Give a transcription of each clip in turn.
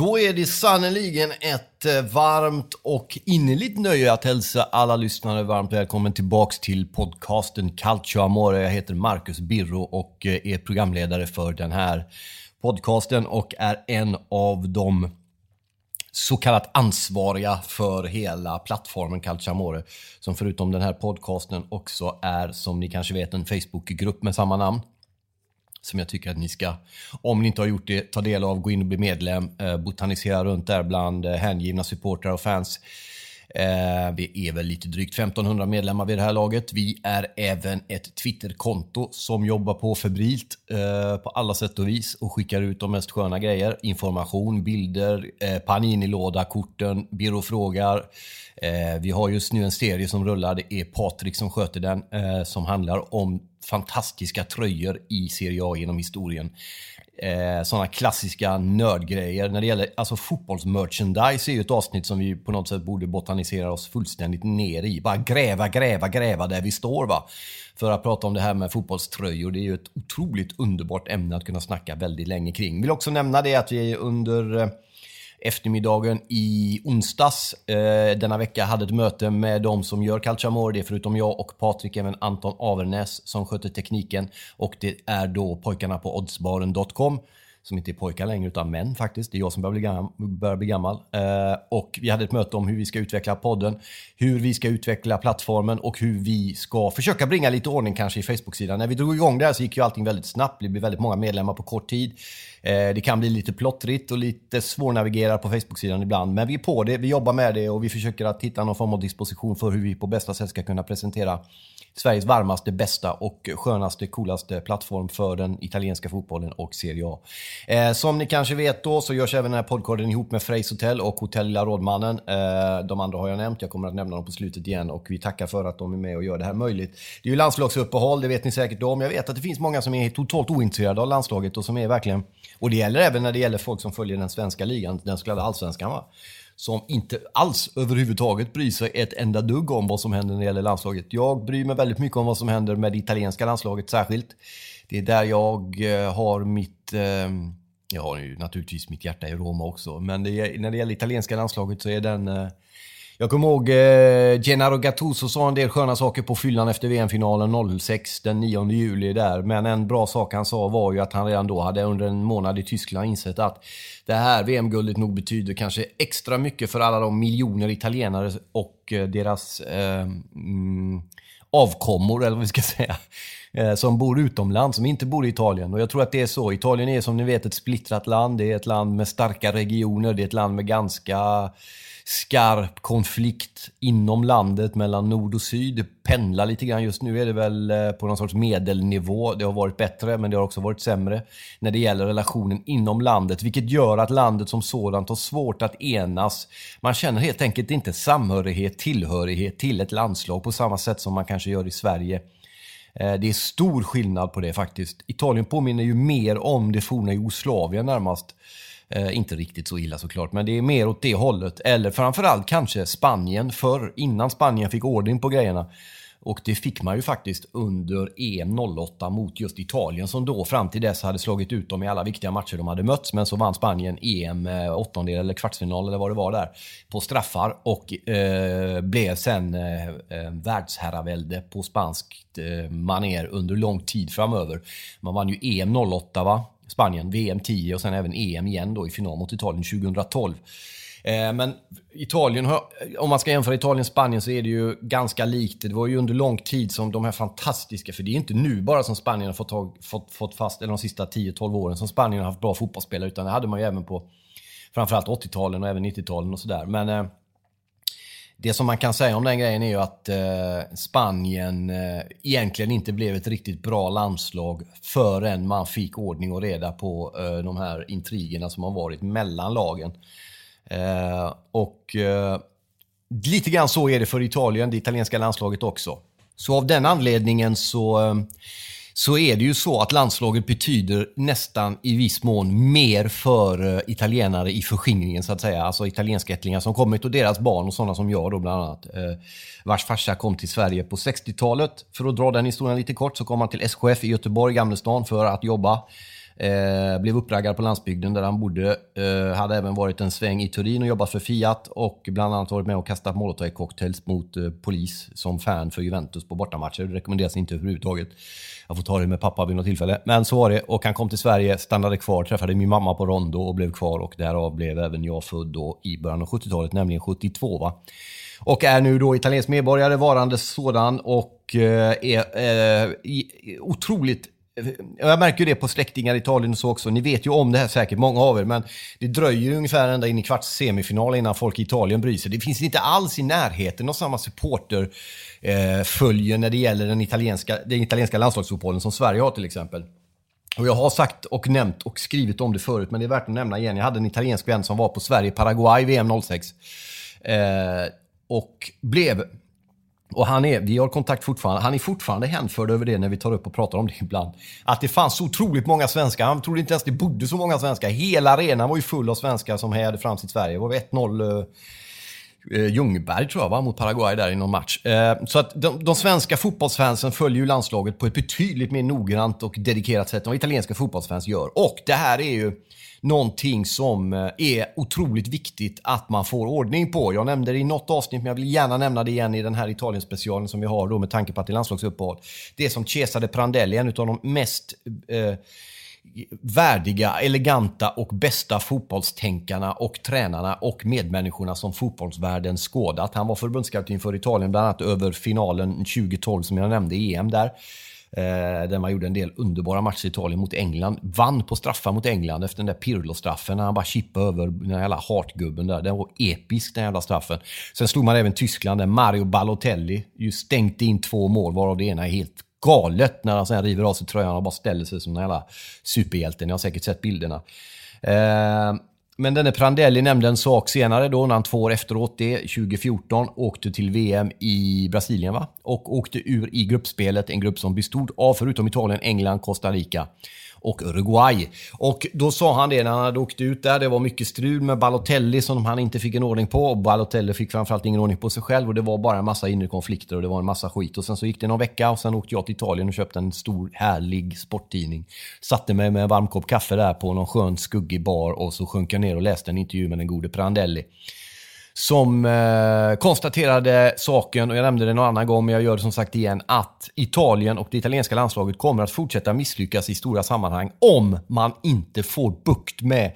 Då är det sannoliken ett eh, varmt och innerligt nöje att hälsa alla lyssnare varmt välkommen tillbaks till podcasten Calcio Amore. Jag heter Marcus Birro och eh, är programledare för den här podcasten och är en av de så kallat ansvariga för hela plattformen Calcio Amore. Som förutom den här podcasten också är, som ni kanske vet, en Facebookgrupp med samma namn som jag tycker att ni ska, om ni inte har gjort det, ta del av, gå in och bli medlem, eh, botanisera runt där bland eh, hängivna supportrar och fans. Eh, vi är väl lite drygt 1500 medlemmar vid det här laget. Vi är även ett Twitterkonto som jobbar på febrilt eh, på alla sätt och vis och skickar ut de mest sköna grejer. Information, bilder, eh, Panini-låda, korten, Birro frågar. Eh, vi har just nu en serie som rullar. Det är Patrik som sköter den, eh, som handlar om fantastiska tröjor i Serie A genom historien. Eh, sådana klassiska nördgrejer. När det gäller alltså fotbollsmerchandise är ju ett avsnitt som vi på något sätt borde botanisera oss fullständigt ner i. Bara gräva, gräva, gräva där vi står va. För att prata om det här med fotbollströjor. Det är ju ett otroligt underbart ämne att kunna snacka väldigt länge kring. Vill också nämna det att vi under eh, eftermiddagen i onsdags eh, denna vecka hade ett möte med de som gör Calciamore. Det är förutom jag och Patrik även Anton Avernäs som sköter tekniken. Och det är då pojkarna på oddsbaren.com som inte är pojkar längre utan män faktiskt. Det är jag som börjar bli gammal. Börjar bli gammal. Eh, och vi hade ett möte om hur vi ska utveckla podden, hur vi ska utveckla plattformen och hur vi ska försöka bringa lite ordning kanske i Facebook-sidan. När vi drog igång det här så gick ju allting väldigt snabbt. Det blev väldigt många medlemmar på kort tid. Eh, det kan bli lite plottrigt och lite svårnavigerat på Facebook-sidan ibland. Men vi är på det, vi jobbar med det och vi försöker att hitta någon form av disposition för hur vi på bästa sätt ska kunna presentera Sveriges varmaste, bästa och skönaste, coolaste plattform för den italienska fotbollen och Serie A. Eh, som ni kanske vet då så görs även den här podcasten ihop med Freys Hotel och Hotell Lilla Rådmannen. Eh, de andra har jag nämnt, jag kommer att nämna dem på slutet igen och vi tackar för att de är med och gör det här möjligt. Det är ju landslagsuppehåll, det vet ni säkert om. Jag vet att det finns många som är totalt ointresserade av landslaget och som är verkligen, och det gäller även när det gäller folk som följer den svenska ligan, den så kallade allsvenskan va som inte alls överhuvudtaget bryr sig ett enda dugg om vad som händer när det gäller landslaget. Jag bryr mig väldigt mycket om vad som händer med det italienska landslaget särskilt. Det är där jag eh, har mitt... Ehm, jag har ju naturligtvis mitt hjärta i Roma också, men det, när det gäller italienska landslaget så är den eh, jag kommer ihåg eh, Gennaro Gattuso sa en del sköna saker på fyllan efter VM-finalen 06 den 9 juli där. Men en bra sak han sa var ju att han redan då hade under en månad i Tyskland insett att det här VM-guldet nog betyder kanske extra mycket för alla de miljoner italienare och eh, deras eh, avkommor, eller vad vi ska säga, Eh, som bor utomlands, som inte bor i Italien. Och jag tror att det är så. Italien är som ni vet ett splittrat land. Det är ett land med starka regioner. Det är ett land med ganska skarp konflikt inom landet mellan nord och syd. Det pendlar lite grann. Just nu är det väl eh, på någon sorts medelnivå. Det har varit bättre, men det har också varit sämre när det gäller relationen inom landet, vilket gör att landet som sådant har svårt att enas. Man känner helt enkelt inte samhörighet, tillhörighet till ett landslag på samma sätt som man kanske gör i Sverige. Eh, det är stor skillnad på det faktiskt. Italien påminner ju mer om det forna Jugoslavien närmast. Eh, inte riktigt så illa såklart, men det är mer åt det hållet. Eller framförallt kanske Spanien förr, innan Spanien fick ordning på grejerna. Och det fick man ju faktiskt under EM 08 mot just Italien som då fram till dess hade slagit ut dem i alla viktiga matcher de hade mötts. Men så vann Spanien EM eh, åttondel eller kvartsfinal eller vad det var där på straffar och eh, blev sen eh, eh världsherravälde på spanskt eh, maner under lång tid framöver. Man vann ju EM 08 va? Spanien, VM 10 och sen även EM igen då i final mot Italien 2012. Eh, men Italien, om man ska jämföra Italien och Spanien så är det ju ganska likt. Det var ju under lång tid som de här fantastiska, för det är inte nu bara som Spanien har fått, tag, fått, fått fast, eller de sista 10-12 åren som Spanien har haft bra fotbollsspelare, utan det hade man ju även på framförallt 80-talen och även 90-talen och sådär. Men eh, det som man kan säga om den grejen är ju att eh, Spanien eh, egentligen inte blev ett riktigt bra landslag förrän man fick ordning och reda på eh, de här intrigerna som har varit mellan lagen. Eh, och eh, lite grann så är det för Italien, det italienska landslaget också. Så av den anledningen så, eh, så är det ju så att landslaget betyder nästan i viss mån mer för eh, italienare i förskingringen så att säga. Alltså italienska ättlingar som kommit och deras barn och sådana som jag då bland annat. Eh, vars farsa kom till Sverige på 60-talet. För att dra den historien lite kort så kom han till SKF i Göteborg, Gamlestan, för att jobba. Eh, blev uppraggad på landsbygden där han bodde. Eh, hade även varit en sväng i Turin och jobbat för Fiat och bland annat varit med och kastat molotovcocktails mot eh, polis som fan för Juventus på bortamatcher. Det rekommenderas inte överhuvudtaget. Jag får ta det med pappa vid något tillfälle. Men så var det och han kom till Sverige, stannade kvar, träffade min mamma på Rondo och blev kvar och därav blev även jag född då i början av 70-talet, nämligen 72. Va? Och är nu då italiensk medborgare, varande sådan och eh, är eh, otroligt jag märker ju det på släktingar i Italien och så också. Ni vet ju om det här säkert, många av er. Men det dröjer ungefär ända in i kvarts semifinal innan folk i Italien bryr sig. Det finns inte alls i närheten av samma supporterfölje eh, när det gäller den italienska, den italienska landslagsfotbollen som Sverige har till exempel. Och jag har sagt och nämnt och skrivit om det förut, men det är värt att nämna igen. Jag hade en italiensk vän som var på Sverige-Paraguay VM 06. Eh, och blev och han är, vi har kontakt fortfarande. Han är fortfarande hänförd över det när vi tar upp och pratar om det ibland. Att det fanns så otroligt många svenskar. Han trodde inte ens det bodde så många svenskar. Hela arenan var ju full av svenskar som hejade fram sitt Sverige. Det var 1-0 eh, Ljungberg tror jag va, mot Paraguay där i någon match. Eh, så att de, de, svenska fotbollsfansen följer ju landslaget på ett betydligt mer noggrant och dedikerat sätt än vad italienska fotbollsfans gör. Och det här är ju någonting som eh, är otroligt viktigt att man får ordning på. Jag nämnde det i något avsnitt, men jag vill gärna nämna det igen i den här Italien-specialen som vi har då med tanke på att det är landslagsuppehåll. Det som Cesare Prandelli, en av de mest eh, värdiga, eleganta och bästa fotbollstänkarna och tränarna och medmänniskorna som fotbollsvärlden skådat. Han var förbundskapten för Italien bland annat över finalen 2012 som jag nämnde i EM där. Eh, där man gjorde en del underbara matcher i Italien mot England. Vann på straffar mot England efter den där Pirlo-straffen när han bara chippade över den jävla hartgubben där. Den var episk den jävla straffen. Sen slog man även Tyskland där Mario Balotelli ju stänkte in två mål varav det ena är helt galet när han sen river av sig tröjan och bara ställer sig som en jävla superhjälte. Ni har säkert sett bilderna. Eh, men denne Prandelli nämnde en sak senare då, när han två år efteråt det, 2014, åkte till VM i Brasilien va? Och åkte ur i gruppspelet, en grupp som bestod av, förutom Italien, England, Costa Rica och Uruguay. Och då sa han det när han hade åkt ut där. Det var mycket strul med Balotelli som han inte fick en ordning på. Och Balotelli fick framförallt ingen ordning på sig själv och det var bara en massa inre konflikter och det var en massa skit. Och sen så gick det någon vecka och sen åkte jag till Italien och köpte en stor härlig sporttidning. Satte mig med en varm kopp kaffe där på någon skön skuggig bar och så sjönk jag ner och läste en intervju med den gode Prandelli som eh, konstaterade saken, och jag nämnde det någon annan gång, men jag gör det som sagt igen, att Italien och det italienska landslaget kommer att fortsätta misslyckas i stora sammanhang om man inte får bukt med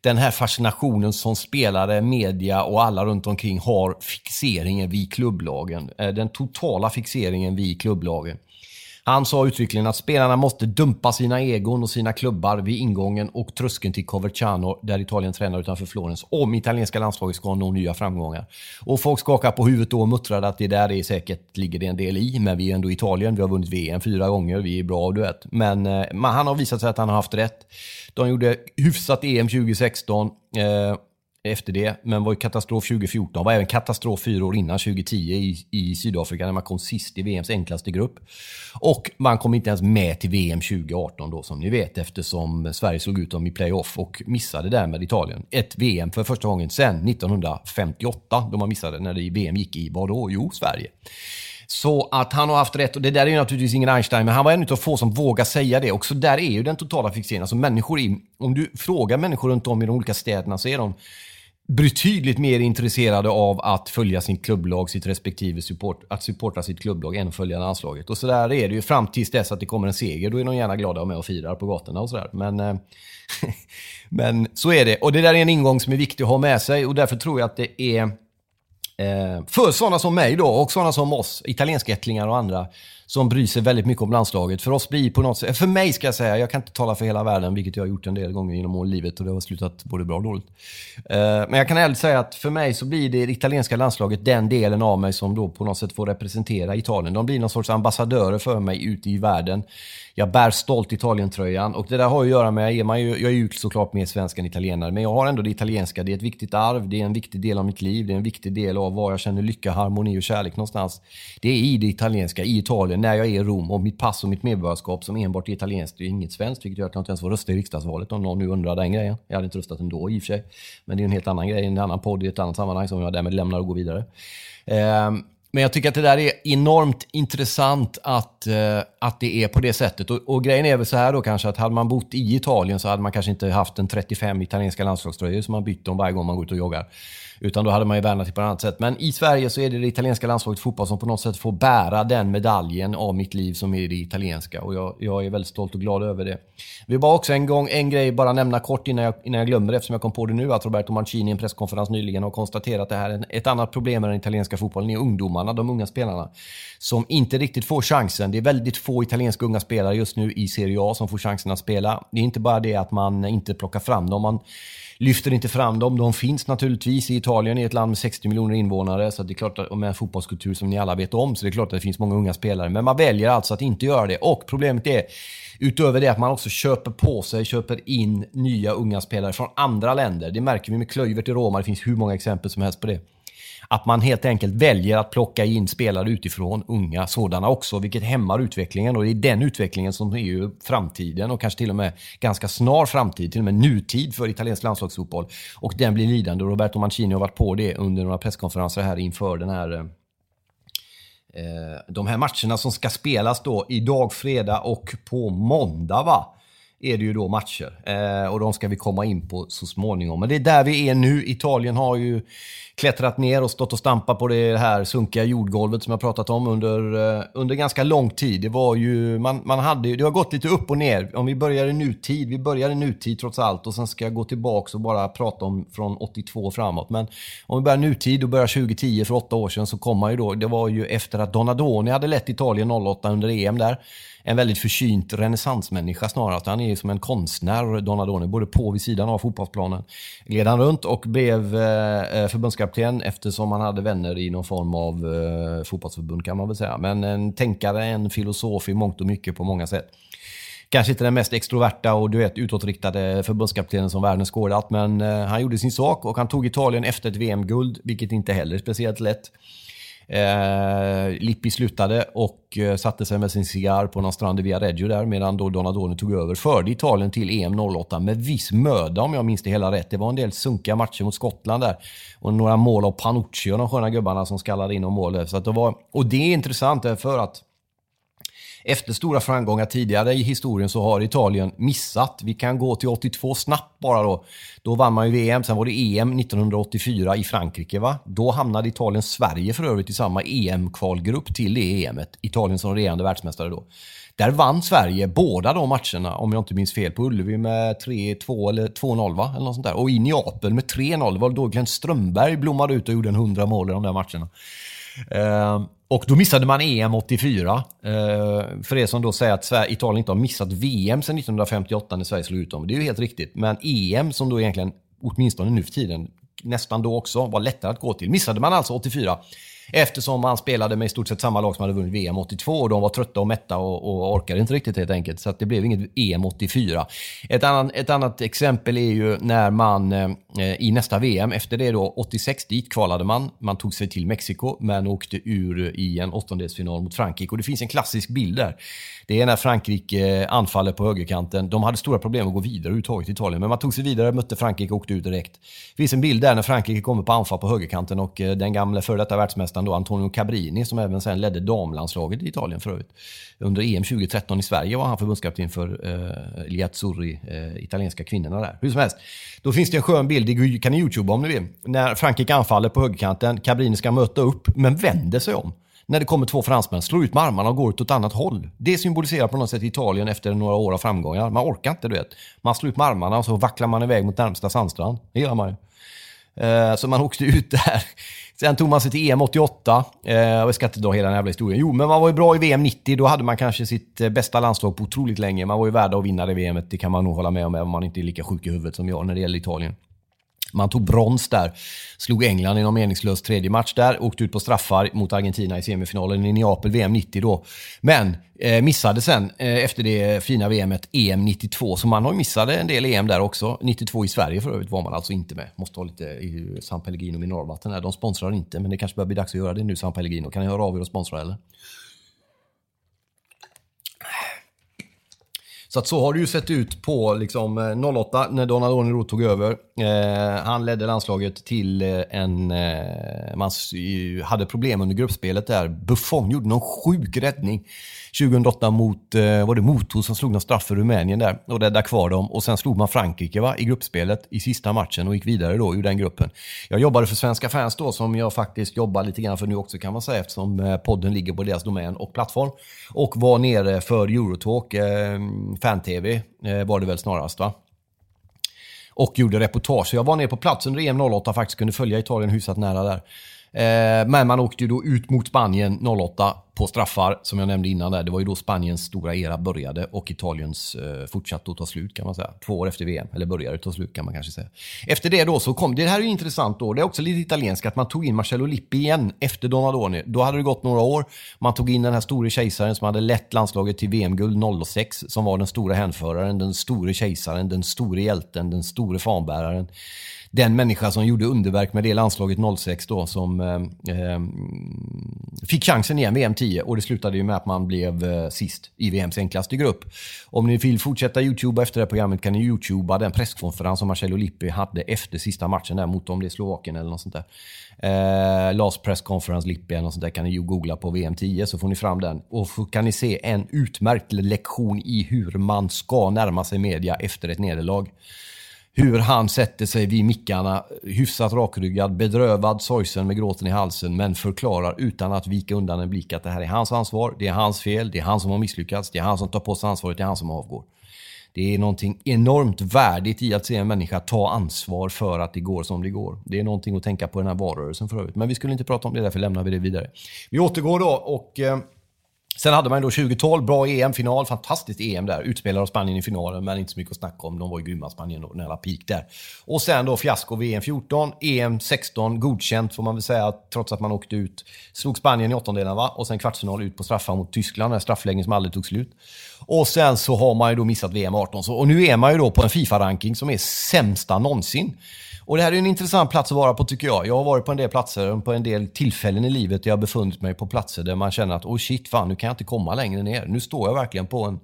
den här fascinationen som spelare, media och alla runt omkring har fixeringen vid klubblagen. Eh, den totala fixeringen vid klubblagen. Han sa uttryckligen att spelarna måste dumpa sina egon och sina klubbar vid ingången och tröskeln till Coverciano, där Italien tränar utanför Florens, om italienska landslaget ska nå nya framgångar. Och folk skakar på huvudet då och muttrade att det där är säkert ligger det en del i, men vi är ändå Italien, vi har vunnit VM fyra gånger, vi är bra, du vet. Men eh, han har visat sig att han har haft rätt. De gjorde hyfsat EM 2016. Eh, efter det, men var ju katastrof 2014. Var även katastrof fyra år innan, 2010 i, i Sydafrika, när man kom sist i VMs enklaste grupp. Och man kom inte ens med till VM 2018 då, som ni vet, eftersom Sverige slog ut dem i playoff och missade därmed Italien. Ett VM för första gången sedan 1958, då man missade när det VM gick i, vad då? Jo, Sverige. Så att han har haft rätt, och det där är ju naturligtvis ingen Einstein, men han var en av få som vågar säga det. Och så där är ju den totala fixeringen. Alltså människor i, om du frågar människor runt om i de olika städerna så är de betydligt mer intresserade av att följa sin klubblag, sitt respektive support, att supporta sitt klubblag än följa landslaget. Och så där är det ju fram tills dess att det kommer en seger. Då är de gärna glada och med och firar på gatorna och sådär. Men, eh, men så är det. Och det där är en ingång som är viktig att ha med sig och därför tror jag att det är eh, för sådana som mig då och sådana som oss, italienskättlingar och andra, som bryr sig väldigt mycket om landslaget. För oss blir på något sätt, för mig ska jag säga, jag kan inte tala för hela världen, vilket jag har gjort en del gånger genom livet och det har slutat både bra och dåligt. Eh, men jag kan ärligt säga att för mig så blir det, det italienska landslaget den delen av mig som då på något sätt får representera Italien. De blir någon sorts ambassadörer för mig ute i världen. Jag bär stolt Italien-tröjan och det där har att göra med, jag är ju såklart mer svensk än italienare, men jag har ändå det italienska. Det är ett viktigt arv, det är en viktig del av mitt liv, det är en viktig del av var jag känner lycka, harmoni och kärlek någonstans. Det är i det italienska, i Italien, när jag är i Rom och mitt pass och mitt medborgarskap som enbart är italienskt, det är inget svenskt, vilket gör att jag inte ens får rösta i riksdagsvalet om någon nu undrar den grejen. Jag hade inte röstat ändå i och för sig. Men det är en helt annan grej, en annan podd i ett annat sammanhang som jag därmed lämnar och går vidare. Ehm, men jag tycker att det där är enormt intressant att, eh, att det är på det sättet. Och, och, grejen är väl så här då kanske att hade man bott i Italien så hade man kanske inte haft en 35 italienska landslagströjor som man byter om varje gång man går ut och joggar. Utan då hade man ju värnat det på ett annat sätt. Men i Sverige så är det det italienska landslaget fotboll som på något sätt får bära den medaljen av mitt liv som är det italienska. Och jag, jag är väldigt stolt och glad över det. Vi bara också en gång, en grej bara nämna kort innan jag, innan jag glömmer det, eftersom jag kom på det nu, att Roberto Mancini i en presskonferens nyligen har konstaterat att det här är ett annat problem med den italienska fotbollen är ungdomarna, de unga spelarna, som inte riktigt får chansen. Det är väldigt få italienska unga spelare just nu i Serie A som får chansen att spela. Det är inte bara det att man inte plockar fram dem. Man, lyfter inte fram dem. De finns naturligtvis i Italien, i ett land med 60 miljoner invånare, så det är klart att, och med en fotbollskultur som ni alla vet om, så det är klart att det finns många unga spelare. Men man väljer alltså att inte göra det. Och problemet är, utöver det, att man också köper på sig, köper in nya unga spelare från andra länder. Det märker vi med Klöivert i Roma, det finns hur många exempel som helst på det. Att man helt enkelt väljer att plocka in spelare utifrån, unga sådana också, vilket hämmar utvecklingen. Och det är den utvecklingen som är ju framtiden och kanske till och med ganska snar framtid, till och med nutid för italiensk landslagsfotboll. Och den blir lidande. Roberto Mancini har varit på det under några presskonferenser här inför den här eh, eh, de här matcherna som ska spelas då idag, fredag och på måndag. va? Är det ju då matcher. Eh, och de ska vi komma in på så småningom. Men det är där vi är nu. Italien har ju klättrat ner och stått och stampat på det här sunkiga jordgolvet som jag pratat om under, eh, under ganska lång tid. Det var ju, man, man hade, det har gått lite upp och ner. Om vi börjar i nutid, vi börjar i nutid trots allt och sen ska jag gå tillbaka och bara prata om från 82 framåt. Men om vi börjar nutid och börjar 2010 för åtta år sedan så kom man ju då, det var ju efter att Donadoni hade lett Italien 08 under EM där en väldigt försynt renässansmänniska snarare. Att han är som en konstnär, Donadoni, både på och vid sidan av fotbollsplanen. Gled han runt och blev eh, eh, förbundskapten eftersom han hade vänner i någon form av eh, fotbollsförbund kan man väl säga. Men en tänkare, en filosof i mångt och mycket på många sätt. Kanske inte den mest extroverta och du vet, utåtriktade förbundskaptenen som världen skådat, men eh, han gjorde sin sak och han tog Italien efter ett VM-guld, vilket inte heller är speciellt lätt. Eh, Lippi slutade och eh, satte sig med sin cigarr på någon strand i Via Reggio där medan då Donadoni tog över. Förde Italien till EM 08 med viss möda om jag minns det hela rätt. Det var en del sunkiga matcher mot Skottland där. Och några mål av Panucci och de sköna gubbarna som skallade in och mål. Så att det var, och det är intressant eh, för att efter stora framgångar tidigare i historien så har Italien missat. Vi kan gå till 82 snabbt bara då. Då vann man ju VM, sen var det EM 1984 i Frankrike. va? Då hamnade Italien-Sverige för övrigt i samma EM-kvalgrupp till det EMet. Italien som regerande världsmästare då. Där vann Sverige båda de matcherna, om jag inte minns fel, på Ullevi med 3-2 eller 2-0 va? Eller något sånt där. Och i Neapel med 3-0. Det var då Glenn Strömberg blommade ut och gjorde en 100 mål i de där matcherna. Eh, och då missade man EM 84. Eh, för er som då säger att Sverige, Italien inte har missat VM sedan 1958 när Sverige slog ut dem. Det är ju helt riktigt. Men EM som då egentligen, åtminstone nu för tiden, nästan då också var lättare att gå till. Missade man alltså 84. Eftersom man spelade med i stort sett samma lag som hade vunnit VM 82 och de var trötta och mätta och, och orkade inte riktigt helt enkelt. Så det blev inget EM 84. Ett annat, ett annat exempel är ju när man, eh, i nästa VM. Efter det då, 86, dit kvalade man. Man tog sig till Mexiko, men åkte ur i en åttondelsfinal mot Frankrike. Och det finns en klassisk bild där. Det är när Frankrike eh, anfaller på högerkanten. De hade stora problem att gå vidare överhuvudtaget i Italien, men man tog sig vidare, mötte Frankrike och åkte ut direkt. Det finns en bild där när Frankrike kommer på anfall på högerkanten och eh, den gamla före detta världsmästaren då, Antonio Cabrini, som även sen ledde damlandslaget i Italien förut. Under EM 2013 i Sverige var han förbundskapten för eh, Liazzurri, eh, italienska kvinnorna där. Hur som helst, då finns det en skön bild, det kan ni YouTube om ni vill. När Frankrike anfaller på högerkanten, Cabrini ska möta upp, men vänder sig om när det kommer två fransmän, slår ut med armarna och går åt ett annat håll. Det symboliserar på något sätt Italien efter några år av framgångar. Man orkar inte, du vet. Man slår ut med armarna och så vacklar man iväg mot närmsta sandstrand. Det gillar man ju. Eh, så man åkte ut där. Sen tog man sig till EM 88. Eh, jag ska inte dra hela den jävla historien. Jo, men man var ju bra i VM 90. Då hade man kanske sitt eh, bästa landslag på otroligt länge. Man var ju värd att vinna det VMet. Det kan man nog hålla med om, även om man inte är lika sjuk i huvudet som jag när det gäller Italien. Man tog brons där, slog England i någon meningslös tredje match där, åkte ut på straffar mot Argentina i semifinalen i Neapel VM 90 då. Men eh, missade sen eh, efter det fina VMet EM 92, så man har missade en del EM där också. 92 i Sverige för övrigt var man alltså inte med. Måste ha lite i San Pellegrino mineralvatten där. De sponsrar inte, men det kanske börjar bli dags att göra det nu San Pellegrino. Kan ni höra av er och sponsra eller? Så att så har det ju sett ut på liksom, eh, 08 när Donald Roth tog över. Eh, han ledde landslaget till eh, en... Eh, man hade problem under gruppspelet där. Buffon gjorde någon sjuk räddning 2008 mot, eh, var det Moto som slog någon straff för Rumänien där och räddade kvar dem. Och sen slog man Frankrike va, i gruppspelet i sista matchen och gick vidare då ur den gruppen. Jag jobbade för Svenska fans då som jag faktiskt jobbar lite grann för nu också kan man säga eftersom eh, podden ligger på deras domän och plattform. Och var nere för Eurotalk, eh, fan-tv eh, var det väl snarast va och gjorde reportage. Jag var nere på plats under EM 08 faktiskt, kunde följa Italien hyfsat nära där. Eh, men man åkte ju då ut mot Spanien 08 på straffar, som jag nämnde innan. Där. Det var ju då Spaniens stora era började och Italiens eh, fortsatte att ta slut kan man säga. Två år efter VM, eller började ta slut kan man kanske säga. Efter det då så kom, det här är ju intressant då, det är också lite italienskt att man tog in Marcello Lippi igen efter Donadoni. Då hade det gått några år. Man tog in den här store kejsaren som hade lett landslaget till VM-guld 06, som var den stora hänföraren, den store kejsaren, den store hjälten, den store fanbäraren den människa som gjorde underverk med det landslaget 06 då som eh, eh fick chansen igen VM 10 och det slutade ju med att man blev eh, sist i VMs enklaste grupp. Om ni vill fortsätta Youtube efter det här programmet kan ni Youtubea den presskonferens som Marcello Lippi hade efter sista matchen där mot om det är Slovakien eller något sånt där. Eh, last press conference Lippi eller något sånt där kan ni ju googla på VM 10 så får ni fram den. Och så kan ni se en utmärkt lektion i hur man ska närma sig media efter ett nederlag hur han sätter sig vid mickarna, hyfsat rakryggad, bedrövad, sorgsen med gråten i halsen, men förklarar utan att vika undan en blick att det här är hans ansvar, det är hans fel, det är han som har misslyckats, det är han som tar på sig ansvaret, det är han som avgår. Det är någonting enormt värdigt i att se en människa ta ansvar för att det går som det går. Det är någonting att tänka på i den här valrörelsen för övrigt. Men vi skulle inte prata om det, därför lämnar vi det vidare. Vi återgår då och eh, Sen hade man då 2012, bra EM-final, fantastiskt EM där. Utspelade av Spanien i finalen, men inte så mycket att snacka om. De var ju grymma, Spanien, då, nära peak där. Och sen då fiasko VM 14, EM 16, godkänt får man väl säga, trots att man åkte ut. Slog Spanien i åttondelen va? Och sen kvartsfinal ut på straffar mot Tyskland, den straffläggning som aldrig tog slut. Och sen så har man ju då missat VM 18. Så, och nu är man ju då på en Fifa-ranking som är sämsta någonsin. Och det här är en intressant plats att vara på tycker jag. Jag har varit på en del platser, på en del tillfällen i livet där jag har befunnit mig på platser där man känner att oh shit, fan nu kan jag inte komma längre ner. Nu står jag verkligen på en,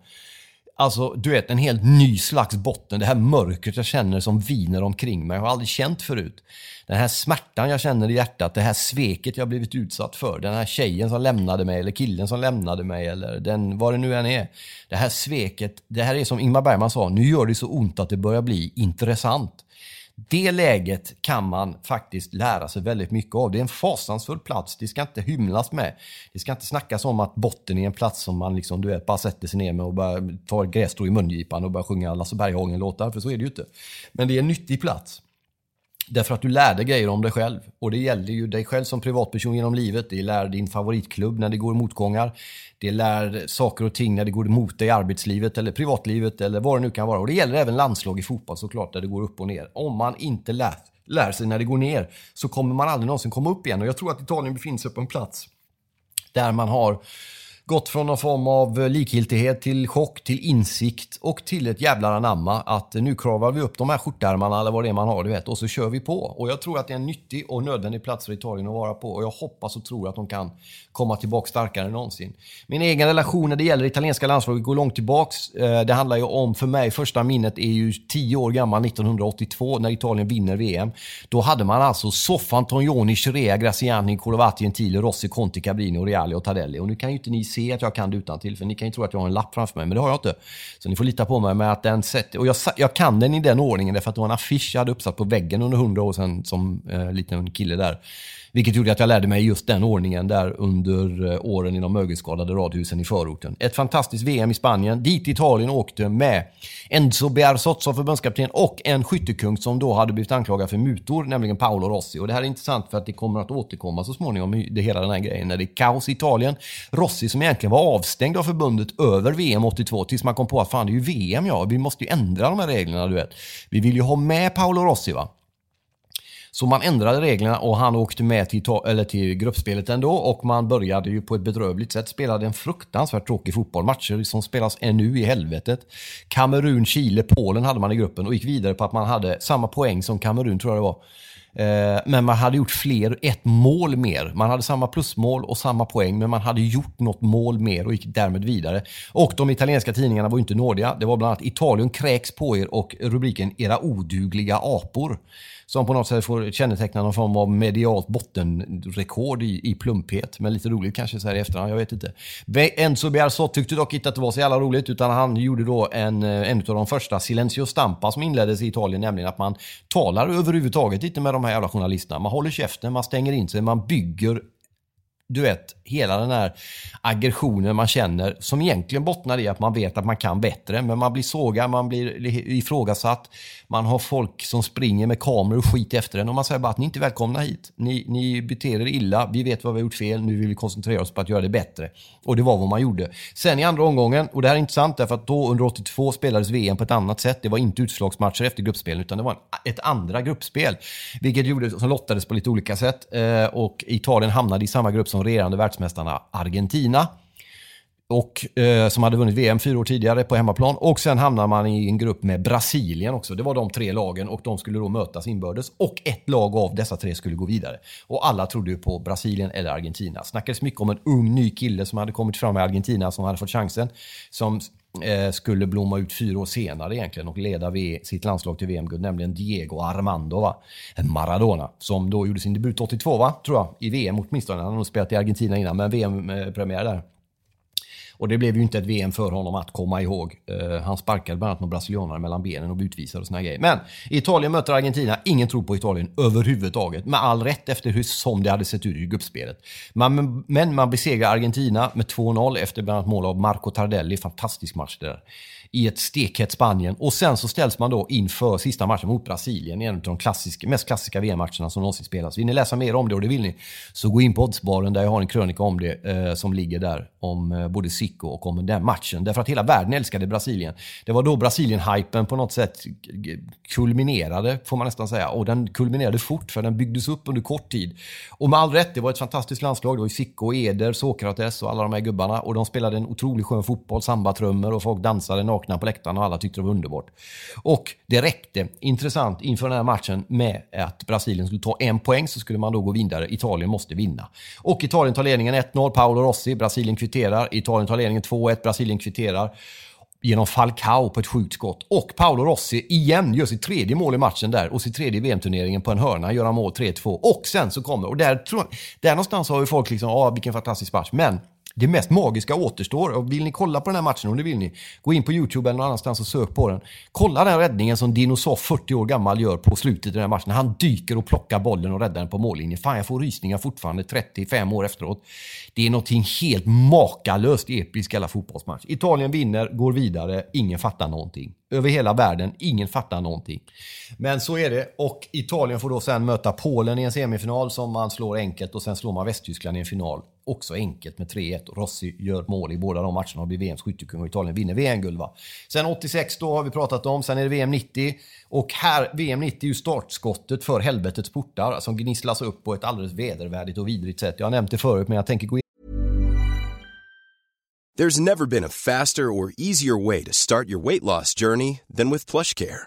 alltså du vet en helt ny slags botten. Det här mörkret jag känner som viner omkring mig. Jag har aldrig känt förut. Den här smärtan jag känner i hjärtat, det här sveket jag blivit utsatt för. Den här tjejen som lämnade mig eller killen som lämnade mig eller den, vad det nu än är. Det här sveket, det här är som Ingmar Bergman sa, nu gör det så ont att det börjar bli intressant. Det läget kan man faktiskt lära sig väldigt mycket av. Det är en fasansfull plats. Det ska inte hymlas med. Det ska inte snackas om att botten är en plats som man liksom, du vet, bara sätter sig ner med och bara tar grässtrå i mungipan och börjar sjunga Lasse Berghagen-låtar, för så är det ju inte. Men det är en nyttig plats. Därför att du lär dig grejer om dig själv. Och det gäller ju dig själv som privatperson genom livet. Det lär din favoritklubb när det går motgångar. Det lär saker och ting när det går emot dig i arbetslivet eller privatlivet eller vad det nu kan vara. Och det gäller även landslag i fotboll såklart, där det går upp och ner. Om man inte lär, lär sig när det går ner så kommer man aldrig någonsin komma upp igen. Och jag tror att Italien befinner sig på en plats där man har gått från någon form av eh, likgiltighet till chock, till insikt och till ett jävlar anamma att eh, nu kravar vi upp de här skjortärmarna eller vad det är man har, du vet, och så kör vi på. Och jag tror att det är en nyttig och nödvändig plats för Italien att vara på och jag hoppas och tror att de kan komma tillbaka starkare än någonsin. Min egen relation när det gäller italienska landslaget går långt tillbaks. Eh, det handlar ju om, för mig, första minnet är ju 10 år gammal, 1982, när Italien vinner VM. Då hade man alltså soffan, tonjoni, Chirea, Graziani, Colovati, Gentile, Rossi, Conti, Cabrini, Reali och Tardelli. Och nu kan ju inte ni se att jag kan det utan till för ni kan ju tro att jag har en lapp framför mig, men det har jag inte. Så ni får lita på mig med att den sätter... och jag, jag kan den i den ordningen därför att det var en affisch jag hade uppsatt på väggen under hundra år sedan som eh, liten kille där. Vilket gjorde att jag lärde mig just den ordningen där under eh, åren i de mögelskadade radhusen i förorten. Ett fantastiskt VM i Spanien, dit Italien åkte med Enzo Bearzot som förbundskapten och en skyttekung som då hade blivit anklagad för mutor, nämligen Paolo Rossi. Och det här är intressant för att det kommer att återkomma så småningom, det hela den här grejen, när det är kaos i Italien. Rossi som egentligen var avstängd av förbundet över VM 82 tills man kom på att fan det är ju VM ja, vi måste ju ändra de här reglerna du vet. Vi vill ju ha med Paolo Rossi va. Så man ändrade reglerna och han åkte med till, eller till gruppspelet ändå och man började ju på ett bedrövligt sätt. Spelade en fruktansvärt tråkig fotboll. Matcher som spelas ännu i helvetet. Kamerun, Chile, Polen hade man i gruppen och gick vidare på att man hade samma poäng som Kamerun tror jag det var. Eh, men man hade gjort fler, ett mål mer. Man hade samma plusmål och samma poäng, men man hade gjort något mål mer och gick därmed vidare. Och de italienska tidningarna var inte nådiga. Det var bland annat Italien kräks på er och rubriken “Era odugliga apor” som på något sätt får känneteckna någon form av medialt bottenrekord i, i plumphet. Men lite roligt kanske så här i efterhand, jag vet inte. Enzo Biarzot tyckte dock inte att det var så jävla roligt utan han gjorde då en, eh, en av de första Silencio Stampa som inleddes i Italien, nämligen att man talar överhuvudtaget inte med de här jävla journalisterna. Man håller käften, man stänger in sig, man bygger du vet, hela den här aggressionen man känner som egentligen bottnar i att man vet att man kan bättre. Men man blir sågad, man blir ifrågasatt. Man har folk som springer med kameror och skit efter en och man säger bara att ni inte är välkomna hit. Ni, ni beter er illa, vi vet vad vi har gjort fel, nu vill vi koncentrera oss på att göra det bättre. Och det var vad man gjorde. Sen i andra omgången, och det här är intressant därför att då under 82 spelades VM på ett annat sätt. Det var inte utslagsmatcher efter gruppspelen utan det var ett andra gruppspel. Vilket gjorde, som lottades på lite olika sätt. Eh, och Italien hamnade i samma grupp som regerande världsmästarna Argentina och, eh, som hade vunnit VM fyra år tidigare på hemmaplan. Och sen hamnade man i en grupp med Brasilien också. Det var de tre lagen och de skulle då mötas inbördes. Och ett lag av dessa tre skulle gå vidare. Och alla trodde ju på Brasilien eller Argentina. Snackades mycket om en ung ny kille som hade kommit fram i Argentina som hade fått chansen. Som eh, skulle blomma ut fyra år senare egentligen och leda v sitt landslag till VM-guld, nämligen Diego Armando va? Maradona. Som då gjorde sin debut 82 va, tror jag, i VM åtminstone. Han har nog spelat i Argentina innan, men VM-premiär eh, där. Och det blev ju inte ett VM för honom att komma ihåg. Eh, han sparkade bland annat några brasilianare mellan benen och blev utvisad och såna grejer. Men Italien möter Argentina. Ingen tror på Italien överhuvudtaget. Med all rätt efter hur som det hade sett ut i gruppspelet. Man, men man besegrar Argentina med 2-0 efter bland annat mål av Marco Tardelli. Fantastisk match det där i ett stekhett Spanien. Och sen så ställs man då inför sista matchen mot Brasilien, en av de klassiska, mest klassiska VM-matcherna som någonsin spelas. Vill ni läsa mer om det, och det vill ni, så gå in på Oddsbaren där jag har en krönika om det eh, som ligger där om eh, både Zico och om den matchen. Därför att hela världen älskade Brasilien. Det var då Brasilien-hypen på något sätt kulminerade, får man nästan säga. Och den kulminerade fort, för den byggdes upp under kort tid. Och med all rätt, det var ett fantastiskt landslag. Det var ju Zico, Eder, Sokrates och alla de här gubbarna. Och de spelade en otroligt skön fotboll, sambatrummor och folk dansade nakna på läktaren och alla tyckte det var underbart. Och det räckte, intressant, inför den här matchen med att Brasilien skulle ta en poäng så skulle man då gå vidare. Italien måste vinna. Och Italien tar ledningen 1-0, Paolo Rossi, Brasilien kvitterar. Italien tar ledningen 2-1, Brasilien kvitterar genom Falcao på ett sjukt skott. Och Paolo Rossi igen gör sitt tredje mål i matchen där och sitt tredje VM-turneringen på en hörna, gör han mål 3-2. Och sen så kommer, och där, tror, där någonstans har ju folk liksom, ja vilken fantastisk match. Men det mest magiska återstår. Och vill ni kolla på den här matchen, om det vill ni, gå in på YouTube eller någon annanstans och sök på den. Kolla den räddningen som Dinosaur 40 år gammal, gör på slutet i den här matchen. Han dyker och plockar bollen och räddar den på mållinjen. Fan, jag får rysningar fortfarande 35 år efteråt. Det är någonting helt makalöst episkt i alla fotbollsmatch. Italien vinner, går vidare, ingen fattar någonting. Över hela världen, ingen fattar någonting. Men så är det. Och Italien får då sen möta Polen i en semifinal som man slår enkelt och sen slår man Västtyskland i en final också enkelt med 3-1. Rossi gör mål i båda de matcherna och blir VMs skyttekung och Italien vinner VM-guld. Sen 86 då har vi pratat om, sen är det VM 90. Och här, VM 90 är ju startskottet för helvetets portar som gnisslas upp på ett alldeles vedervärdigt och vidrigt sätt. Jag har nämnt det förut, men jag tänker gå in There's never been a faster or easier way to start your weight loss journey than with plush care.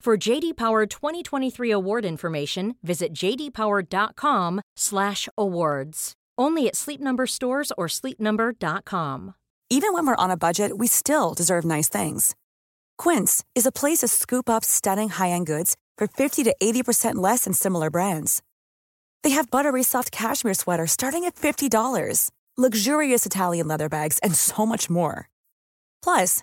For JD Power 2023 award information, visit jdpower.com/awards. Only at Sleep Number stores or sleepnumber.com. Even when we're on a budget, we still deserve nice things. Quince is a place to scoop up stunning high-end goods for 50 to 80% less than similar brands. They have buttery soft cashmere sweaters starting at $50, luxurious Italian leather bags, and so much more. Plus,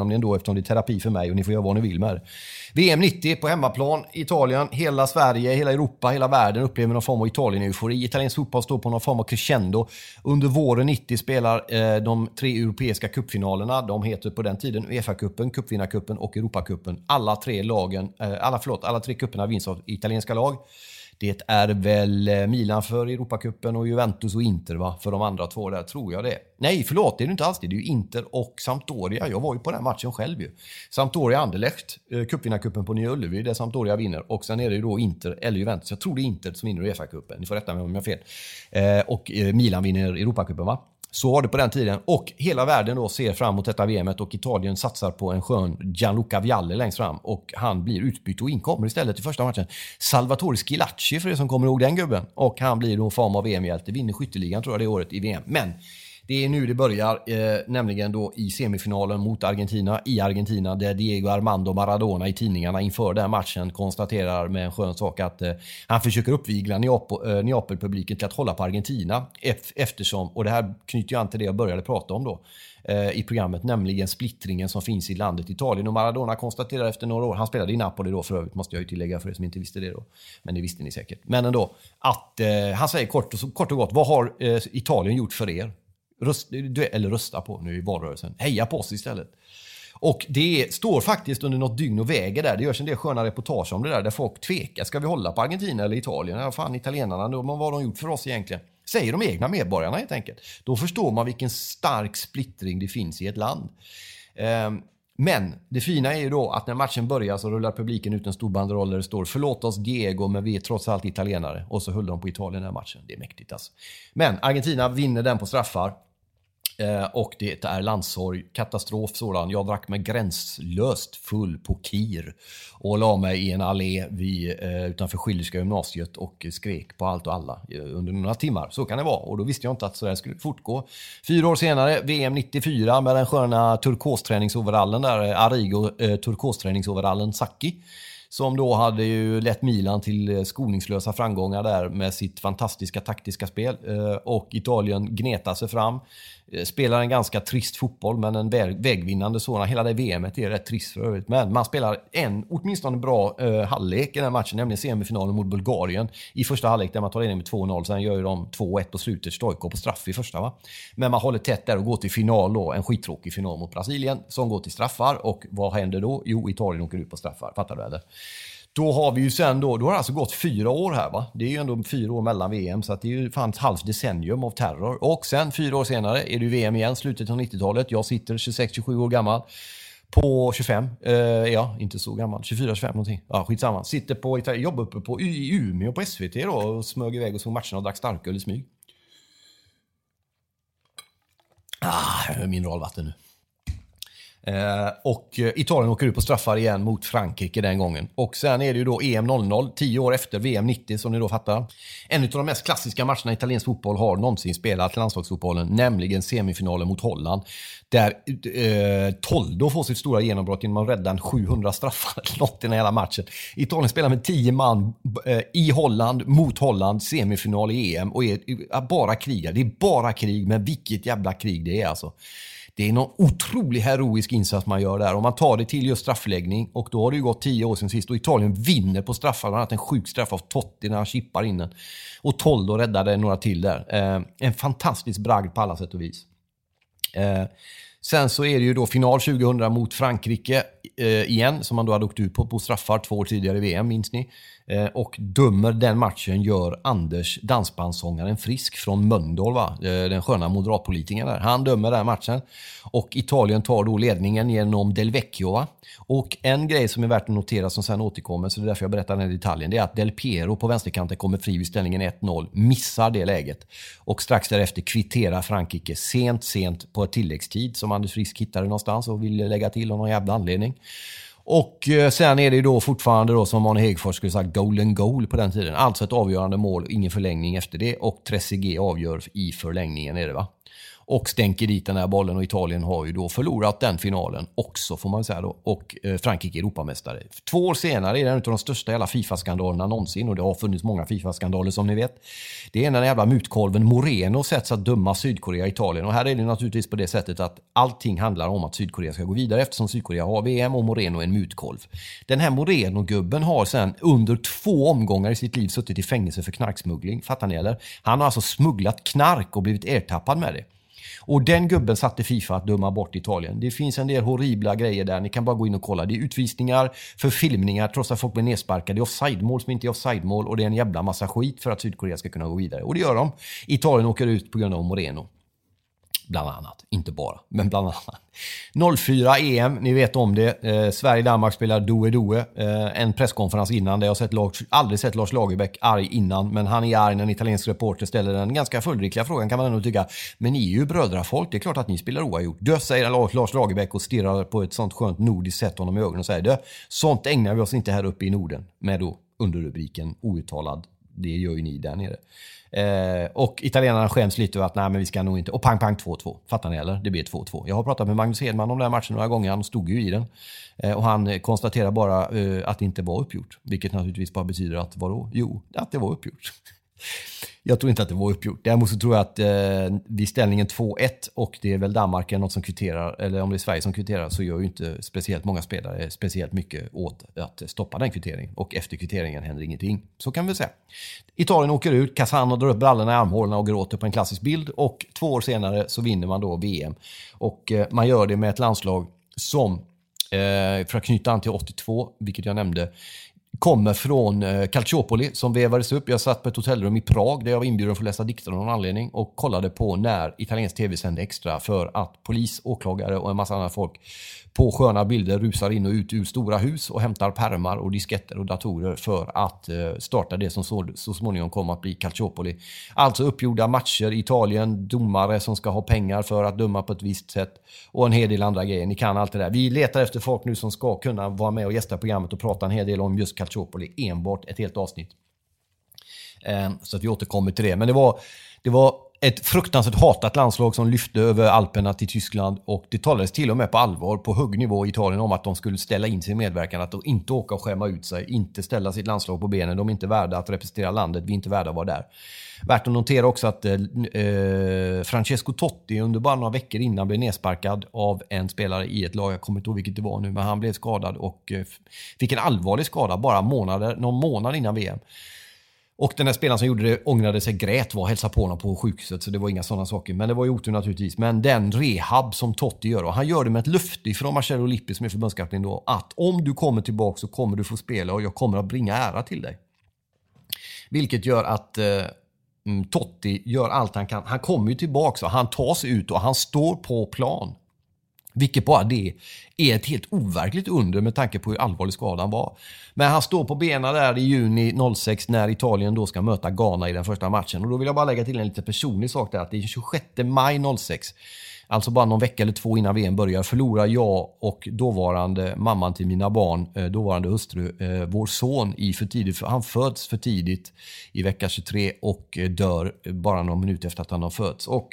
Om det ändå eftersom det är terapi för mig och ni får göra vad ni vill med det. VM 90 på hemmaplan, Italien, hela Sverige, hela Europa, hela världen upplever någon form av Italien-eufori. Italiensk fotboll står på någon form av crescendo. Under våren 90 spelar eh, de tre europeiska cupfinalerna. De heter på den tiden Uefa-cupen, Cupvinnarcupen och Europacupen. Alla tre lagen, eh, alla, förlåt, alla tre cuperna vinns av italienska lag. Det är väl eh, Milan för Europacupen och Juventus och Inter va? För de andra två där, tror jag det. Nej, förlåt, det är det inte alls det. Det är ju Inter och Sampdoria. Jag var ju på den matchen själv ju. Sampdoria-Anderlecht, eh, cupvinnarcupen på Nya Ullevi, där Sampdoria vinner. Och sen är det ju då Inter eller Juventus. Jag tror det är Inter som vinner Uefa-cupen. Ni får rätta mig om jag har fel. Eh, och Milan vinner Europacupen va? Så var det på den tiden. Och hela världen då ser fram emot detta VMet och Italien satsar på en skön Gianluca Vialli längst fram. Och han blir utbytt och inkommer istället i första matchen. Salvatore Schilacci för er som kommer ihåg den gubben. Och han blir någon form av VM-hjälte. Vinner skytteligan tror jag det året i VM. Men det är nu det börjar, eh, nämligen då i semifinalen mot Argentina i Argentina där Diego Armando Maradona i tidningarna inför den matchen konstaterar med en skön sak att eh, han försöker uppvigla eh, Neapel-publiken till att hålla på Argentina eftersom, och det här knyter ju an till det jag började prata om då eh, i programmet, nämligen splittringen som finns i landet Italien. Och Maradona konstaterar efter några år, han spelade i Napoli då för övrigt, måste jag ju tillägga för er som inte visste det då. Men det visste ni säkert. Men ändå, att eh, han säger kort och, kort och gott, vad har eh, Italien gjort för er? Röst, eller rösta på nu i valrörelsen. Heja på oss istället. Och det står faktiskt under något dygn och väger där. Det görs en del sköna reportage om det där, där folk tvekar. Ska vi hålla på Argentina eller Italien? Ja, fan, italienarna, vad har de gjort för oss egentligen? Säger de egna medborgarna helt enkelt. Då förstår man vilken stark splittring det finns i ett land. Um, men det fina är ju då att när matchen börjar så rullar publiken ut en stor banderoll där det står “Förlåt oss Diego, men vi är trots allt italienare” och så höll de på Italien den här matchen. Det är mäktigt alltså. Men Argentina vinner den på straffar. Eh, och det är landssorg, katastrof sådan. Jag drack mig gränslöst full på Kir och la mig i en allé vid, eh, utanför Schillerska gymnasiet och skrek på allt och alla eh, under några timmar. Så kan det vara och då visste jag inte att sådär skulle fortgå. Fyra år senare, VM 94 med den sköna turkosträningsoverallen där, eh, Arigo eh, turkosträningsoverallen Saki som då hade ju lett Milan till eh, skoningslösa framgångar där med sitt fantastiska taktiska spel. Eh, och Italien gnetar sig fram. Eh, spelar en ganska trist fotboll, men en vägvinnande sådan. Hela det VMet är rätt trist för övrigt. Men man spelar en åtminstone bra eh, halvlek i den matchen, nämligen semifinalen mot Bulgarien. I första halvlek där man tar ledning med 2-0, sen gör ju de 2-1 på slutet. Stojko på straff i första va. Men man håller tätt där och går till final då. En skittråkig final mot Brasilien som går till straffar. Och vad händer då? Jo, Italien åker ut på straffar. Fattar du eller? Då har vi ju sen då, då har det alltså gått fyra år här va. Det är ju ändå fyra år mellan VM så att det är ju fan ett halvt decennium av terror. Och sen fyra år senare är det ju VM igen, slutet av 90-talet. Jag sitter 26-27 år gammal. På 25, eh, ja inte så gammal, 24-25 någonting. Ja skitsamma. Sitter på, jobbar uppe på, i Umeå på SVT då och smög iväg och såg matcherna och drack starköl i smyg. Ah, mineralvatten nu. Eh, och eh, Italien åker ut på straffar igen mot Frankrike den gången. Och sen är det ju då EM 00, tio år efter VM 90 som ni då fattar. En av de mest klassiska matcherna i italiensk fotboll har någonsin spelat landslagsfotbollen, nämligen semifinalen mot Holland. Där eh, Toldo får sitt stora genombrott genom att rädda en 700 straffar eller något i den hela matchen. Italien spelar med 10 man eh, i Holland, mot Holland, semifinal i EM och är, är bara krigar. Det är bara krig, men vilket jävla krig det är alltså. Det är någon otrolig heroisk insats man gör där. Om man tar det till just straffläggning och då har det ju gått tio år sedan sist och Italien vinner på straffar. bland annat en sjuk straff av Totti när han chippar in den. Och Toldo räddade några till där. Eh, en fantastisk bragd på alla sätt och vis. Eh, sen så är det ju då final 2000 mot Frankrike eh, igen, som man då hade åkt ut på, på straffar två år tidigare i VM, minns ni? Eh, och dömer den matchen gör Anders, dansbandssångaren Frisk från Mölndal, va? Eh, den sköna moderatpolitikern där. Han dömer den matchen. Och Italien tar då ledningen genom Del Vecchio. Va? Och en grej som är värt att notera som sen återkommer, så det är därför jag berättar den här detaljen, det är att Del Piero på vänsterkanten kommer fri vid ställningen 1-0, missar det läget. Och strax därefter kvitterar Frankrike sent, sent på tilläggstid som Anders Frisk hittade någonstans och ville lägga till av någon jävla anledning. Och eh, sen är det ju då fortfarande då som Arne Hegerfors skulle sagt golden goal på den tiden. Alltså ett avgörande mål, ingen förlängning efter det och Trezeguet avgör i förlängningen är det va och stänker dit den här bollen. Och Italien har ju då förlorat den finalen också, får man säga. Då. Och eh, Frankrike är Europamästare. Två år senare är det en av de största jävla Fifa-skandalerna någonsin. Och det har funnits många Fifa-skandaler som ni vet. Det är när den jävla mutkolven Moreno sätts att döma Sydkorea och Italien. Och här är det naturligtvis på det sättet att allting handlar om att Sydkorea ska gå vidare eftersom Sydkorea har VM och Moreno är en mutkolv. Den här Moreno-gubben har sen under två omgångar i sitt liv suttit i fängelse för knarksmuggling. Fattar ni eller? Han har alltså smugglat knark och blivit ertappad med det. Och den gubben satte Fifa att döma bort Italien. Det finns en del horribla grejer där. Ni kan bara gå in och kolla. Det är utvisningar, förfilmningar trots att folk blir nedsparkade. Det är offside-mål som inte är offside-mål och det är en jävla massa skit för att Sydkorea ska kunna gå vidare. Och det gör de. Italien åker ut på grund av Moreno. Bland annat. Inte bara, men bland annat. 04 EM, ni vet om det. Eh, Sverige-Danmark spelar Doe-Doe. Eh, en presskonferens innan där jag sett Lars, aldrig sett Lars Lagerbäck arg innan. Men han är arg när en italiensk reporter ställer den ganska följdriktiga frågan kan man ändå tycka. Men ni är ju brödrafolk, det är klart att ni spelar oavgjort. Dö, säger Lars Lagerbäck och stirrar på ett sånt skönt nordiskt sätt honom i ögonen och säger Dö, sånt ägnar vi oss inte här uppe i Norden. Med då underrubriken outtalad. Det gör ju ni där nere. Eh, och italienarna skäms lite över att nej, men vi ska nog inte... Och pang, pang 2-2. Fattar ni eller? Det blir 2-2. Jag har pratat med Magnus Hedman om den här matchen några gånger. Han stod ju i den. Eh, och han konstaterar bara eh, att det inte var uppgjort. Vilket naturligtvis bara betyder att vadå? Jo, att det var uppgjort. Jag tror inte att det var uppgjort. Däremot så tror jag att eh, vid ställningen 2-1 och det är väl Danmark eller något som kvitterar, eller om det är Sverige som kvitterar, så gör ju inte speciellt många spelare eh, speciellt mycket åt att stoppa den kvitteringen. Och efter kvitteringen händer ingenting. Så kan vi säga. Italien åker ut, Cassano drar upp brallorna i armhålorna och gråter på en klassisk bild. Och två år senare så vinner man då VM. Och eh, man gör det med ett landslag som eh, för att knyta an till 82, vilket jag nämnde, kommer från eh, Calciopoli som vevades upp. Jag satt på ett hotellrum i Prag där jag var inbjuden för att läsa dikter av någon anledning och kollade på när italiensk tv sände extra för att polis, åklagare och en massa andra folk på sköna bilder rusar in och ut ur stora hus och hämtar permar och disketter och datorer för att eh, starta det som så, så småningom kommer att bli Calciopoli. Alltså uppgjorda matcher i Italien, domare som ska ha pengar för att döma på ett visst sätt och en hel del andra grejer. Ni kan allt det där. Vi letar efter folk nu som ska kunna vara med och gästa programmet och prata en hel del om just Calciopoli, enbart ett helt avsnitt. Eh, så att vi återkommer till det. Men det var, det var ett fruktansvärt hatat landslag som lyfte över Alperna till Tyskland och det talades till och med på allvar på hög nivå i Italien om att de skulle ställa in sin medverkan, att de inte åka och skämma ut sig, inte ställa sitt landslag på benen. De är inte värda att representera landet, vi är inte värda att vara där. Värt att notera också att eh, eh Francesco Totti under bara några veckor innan blev nedsparkad av en spelare i ett lag, jag kommer inte ihåg vilket det var nu, men han blev skadad och eh, fick en allvarlig skada bara månader, någon månad innan VM. Och den där spelaren som gjorde det ångrade sig, grät, var och hälsade på honom på sjukhuset. Så det var inga sådana saker. Men det var ju otur naturligtvis. Men den rehab som Totti gör, och han gör det med ett löfte från Marcello Lippi som är förbundskapten då, att om du kommer tillbaka så kommer du få spela och jag kommer att bringa ära till dig. Vilket gör att eh, mm, Totti gör allt han kan. Han kommer ju tillbaka och han tar sig ut och han står på plan. Vilket bara det är ett helt overkligt under med tanke på hur allvarlig skadan var. Men han står på benen där i juni 06 när Italien då ska möta Ghana i den första matchen. Och då vill jag bara lägga till en lite personlig sak där. Att det är 26 maj 06. alltså bara någon vecka eller två innan VM börjar, förlorar jag och dåvarande mamman till mina barn, eh, dåvarande hustru, eh, vår son i för tidigt. Han föds för tidigt i vecka 23 och eh, dör bara några minuter efter att han har fötts. Och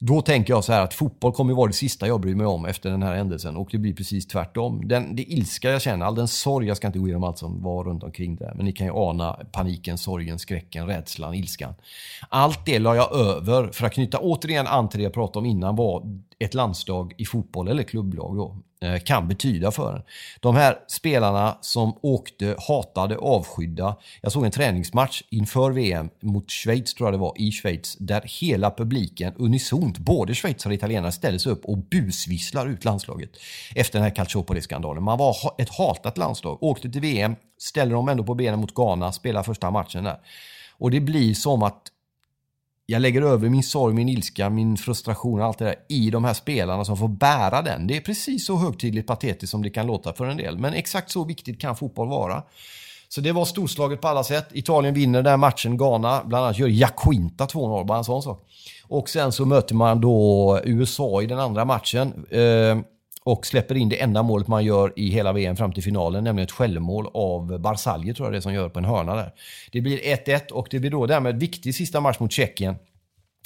då tänker jag så här att fotboll kommer vara det sista jag bryr mig om efter den här händelsen och det blir precis tvärtom. Den, det ilska jag känner, all den sorg, jag ska inte gå igenom allt som var runt omkring det, men ni kan ju ana paniken, sorgen, skräcken, rädslan, ilskan. Allt det la jag över för att knyta återigen an till det jag pratade om innan var ett landslag i fotboll eller klubblag då, Eh, kan betyda för en. De här spelarna som åkte, hatade, avskydda. Jag såg en träningsmatch inför VM mot Schweiz, tror jag det var, i Schweiz, där hela publiken unisont, både schweizare och italienare, ställde sig upp och busvisslar ut landslaget efter den här Calciopoli-skandalen. Man var ett hatat landslag, åkte till VM, ställer dem ändå på benen mot Ghana, spelar första matchen där. Och det blir som att jag lägger över min sorg, min ilska, min frustration och allt det där i de här spelarna som får bära den. Det är precis så högtidligt patetiskt som det kan låta för en del. Men exakt så viktigt kan fotboll vara. Så det var storslaget på alla sätt. Italien vinner den här matchen. Ghana, bland annat gör Jaquinta 2-0, bara en sån sak. Och sen så möter man då USA i den andra matchen. Eh, och släpper in det enda målet man gör i hela VM fram till finalen, nämligen ett självmål av Barsalje, tror jag det är, som gör på en hörna där. Det blir 1-1 och det blir då därmed viktig sista match mot Tjeckien.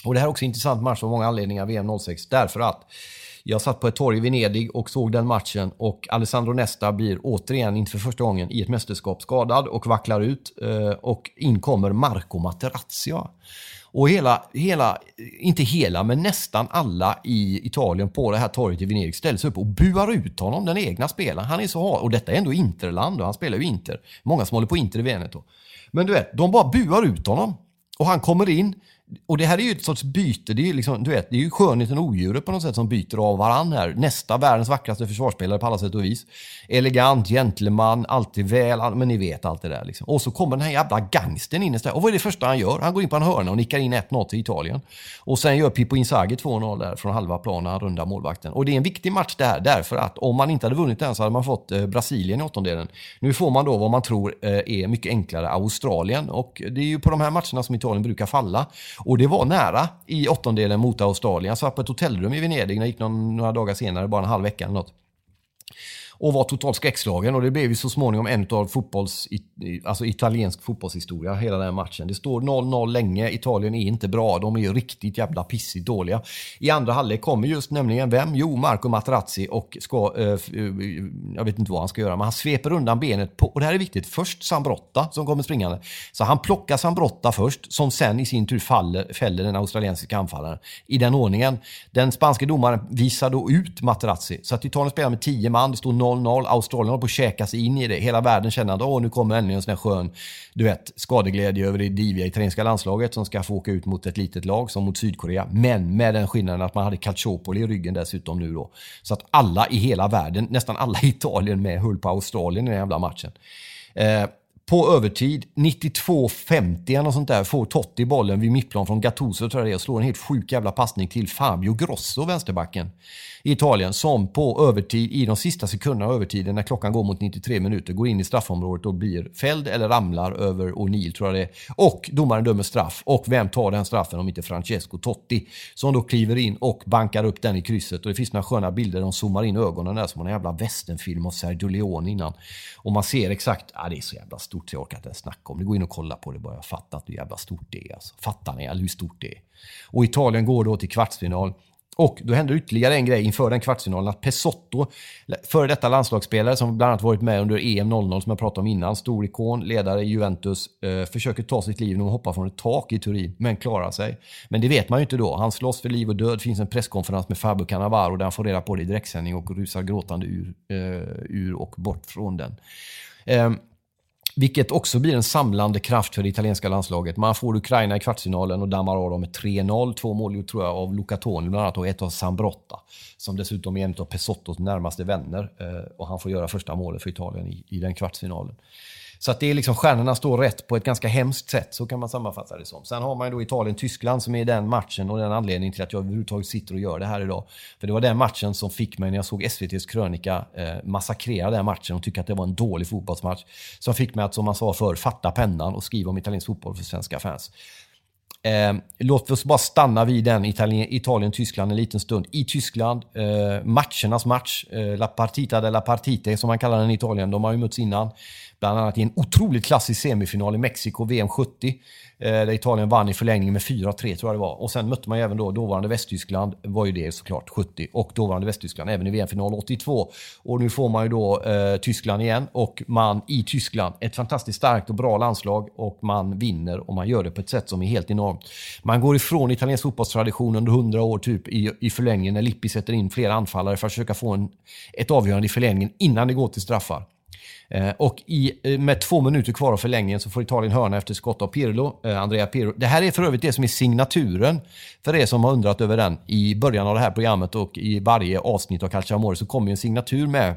Och det här är också en intressant match av många anledningar, VM 06, därför att jag satt på ett torg i Venedig och såg den matchen och Alessandro Nesta blir återigen, inte för första gången, i ett mästerskap skadad och vacklar ut. Eh, och in kommer Marco Materazzi. Och hela, hela, inte hela, men nästan alla i Italien på det här torget i Venedig ställer sig upp och buar ut honom, den egna spelaren. Han är så Och detta är ändå Interland och han spelar ju Inter. Många som håller på Inter i Veneto. Men du vet, de bara buar ut honom. Och han kommer in, och det här är ju ett sorts byte. Det är ju, liksom, du vet, det är ju skönheten och odjuret på något sätt som byter av varann här. Nästa världens vackraste försvarsspelare på alla sätt och vis. Elegant, gentleman, alltid väl, men ni vet allt det där. Liksom. Och så kommer den här jävla gangsten in istället. Och vad är det första han gör? Han går in på en hörna och nickar in 1-0 till Italien. Och sen gör Pippo Inzaghi 2-0 där från halva planen, runda målvakten. Och det är en viktig match det här, därför att om man inte hade vunnit den så hade man fått eh, Brasilien i åttondelen. Nu får man då vad man tror eh, är mycket enklare Australien. Och det är ju på de här matcherna som Italien brukar falla. Och det var nära i åttondelen mot Australien. Jag satt på ett hotellrum i Venedig, när jag gick någon, några dagar senare, bara en halv vecka eller något och var totalt skräckslagen. Och det blev ju så småningom en av fotbolls, alltså italiensk fotbollshistoria, hela den här matchen. Det står 0-0 länge. Italien är inte bra. De är ju riktigt jävla pissigt dåliga. I andra halvlek kommer just nämligen vem? Jo, Marco Materazzi och ska, eh, eh, jag vet inte vad han ska göra, men han sveper undan benet på, och det här är viktigt, först Sambrotta som kommer springande. Så han plockar Sambrotta först, som sen i sin tur faller, fäller den australiensiska anfallaren. I den ordningen. Den spanske domaren visar då ut Materazzi. Så att Italien spelar med 10 man, det står 0 0-0. Australien håller på att käka sig in i det. Hela världen känner att Åh, nu kommer ännu en sån här skön du vet, skadeglädje över det diviga italienska landslaget som ska få åka ut mot ett litet lag som mot Sydkorea. Men med den skillnaden att man hade Calciopoli i ryggen dessutom nu då. Så att alla i hela världen, nästan alla i Italien med, höll på Australien i den jävla matchen. Eh, på övertid, 92-50 och sånt där, får Totti bollen vid mittplan från Gattuso tror jag det är, och slår en helt sjuk jävla passning till Fabio Grosso, vänsterbacken i Italien, som på övertid, i de sista sekunderna av övertiden, när klockan går mot 93 minuter, går in i straffområdet och blir fälld eller ramlar över O'Neill, tror jag det är. Och domaren dömer straff. Och vem tar den straffen om inte Francesco Totti, som då kliver in och bankar upp den i krysset. Och det finns några sköna bilder, de zoomar in ögonen där som en jävla västernfilm av Sergio Leone innan. Och man ser exakt, ja det är så jävla stort så jag orkar inte ens snacka om det. Gå in och kolla på det bara, jag fattar hur jävla stort det är. Alltså. Fattar ni hur stort det är? Och Italien går då till kvartsfinal. Och då hände ytterligare en grej inför den kvartsfinalen. Att Pesotto, före detta landslagsspelare som bland annat varit med under EM 00 som jag pratade om innan. Stor ikon, ledare i Juventus. Eh, försöker ta sitt liv genom att hoppa från ett tak i Turin, men klarar sig. Men det vet man ju inte då. Han slåss för liv och död. Det finns en presskonferens med Fabio Cannavaro där han får reda på det i direktsändning och rusar gråtande ur, eh, ur och bort från den. Eh, vilket också blir en samlande kraft för det italienska landslaget. Man får Ukraina i kvartsfinalen och dammar av dem med 3-0. Två mål tror jag av Luca Toni bland annat och ett av Sambrotta. Som dessutom är en av Pesottos närmaste vänner. Eh, och han får göra första målet för Italien i, i den kvartsfinalen. Så att det är liksom stjärnorna står rätt på ett ganska hemskt sätt, så kan man sammanfatta det som. Sen har man ju då Italien-Tyskland som är den matchen och den anledningen till att jag överhuvudtaget sitter och gör det här idag. För det var den matchen som fick mig, när jag såg SVTs krönika, eh, massakrera den matchen och tycka att det var en dålig fotbollsmatch. Som fick mig att, som man sa förr, fatta pennan och skriva om italiensk fotboll för svenska fans. Eh, låt oss bara stanna vid den Italien-Tyskland en liten stund. I Tyskland, eh, matchernas match, eh, La Partita della Partite som man kallar den i Italien. De har ju mötts innan. Bland annat i en otroligt klassisk semifinal i Mexiko, VM 70. Eh, där Italien vann i förlängning med 4-3 tror jag det var. Och sen mötte man ju även då dåvarande Västtyskland, var ju det såklart, 70. Och dåvarande Västtyskland även i VM-final 82. Och nu får man ju då eh, Tyskland igen och man i Tyskland, ett fantastiskt starkt och bra landslag och man vinner och man gör det på ett sätt som är helt enormt. Man går ifrån italiensk fotbollstradition under 100 år typ i, i förlängningen när Lippi sätter in flera anfallare för att försöka få en, ett avgörande i förlängningen innan det går till straffar. Eh, och i, eh, med två minuter kvar av förlängningen så får Italien hörna efter skott av Pirlo, eh, Andrea Pirlo. Det här är för övrigt det som är signaturen för er som har undrat över den. I början av det här programmet och i varje avsnitt av Calciamore så kommer en signatur med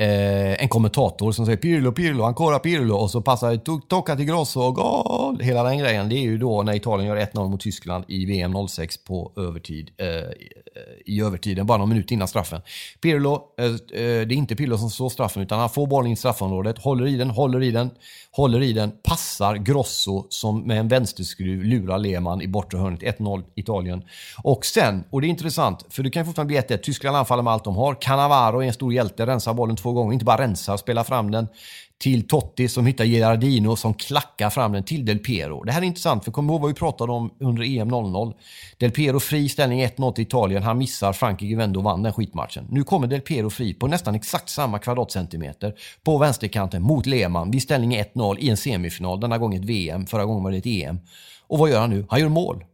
eh, en kommentator som säger Pirlo, Pirlo, ancora Pirlo och så passar det Tocca till Grosso och gol. Hela den grejen. Det är ju då när Italien gör 1-0 mot Tyskland i VM 06 på övertid. Eh, I övertiden, bara någon minut innan straffen. Pirlo, eh, eh, det är inte Pirlo som slår straffen utan han får bollen i straffområdet, håller i den, håller i den, håller i den, passar Grosso som med en vänsterskruv lurar Lehmann i bortre hörnet. 1-0 Italien. Och sen, och det är intressant, för det kan fortfarande bli 1-1. Tyskland anfaller med allt de har. Cannavaro är en stor hjälte, rensar bollen två gånger. Inte bara rensa och spela fram den till Totti som hittar Gerardino som klackar fram den till Del Piero. Det här är intressant, för kom ihåg vad vi pratade om under EM 00. Del Piero fri, ställning 1-0 till Italien. Han missar, Frankrike vände och vann den skitmatchen. Nu kommer Del Piero fri på nästan exakt samma kvadratcentimeter på vänsterkanten mot Lehmann vid ställning 1-0 i en semifinal. Denna gång ett VM, förra gången var det ett EM. Och vad gör han nu? Han gör mål.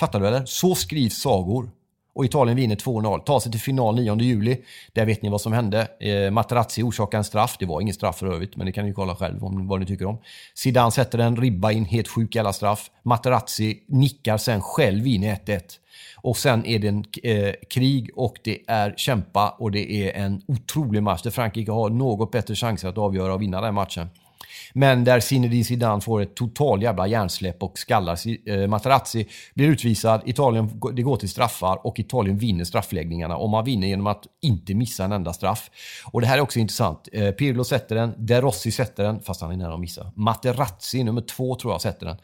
Fattar du eller? Så skrivs sagor. Och Italien vinner 2-0. Tar sig till final 9 juli. Där vet ni vad som hände. Eh, Materazzi orsakar en straff. Det var ingen straff för övrigt, men det kan ni kolla själv om vad ni tycker om. Zidane sätter en ribba in, helt sjuk jävla straff. Materazzi nickar sen själv in 1-1. Och sen är det en eh, krig och det är kämpa och det är en otrolig match där Frankrike har något bättre chanser att avgöra och vinna den matchen. Men där Zinedine Zidane får ett total jävla hjärnsläpp och skallar. Eh, Materazzi blir utvisad, Italien, det går till straffar och Italien vinner straffläggningarna. Och man vinner genom att inte missa en enda straff. Och det här är också intressant. Eh, Pirlo sätter den, De Rossi sätter den, fast han är nära att missa. Materazzi, nummer två, tror jag, sätter den.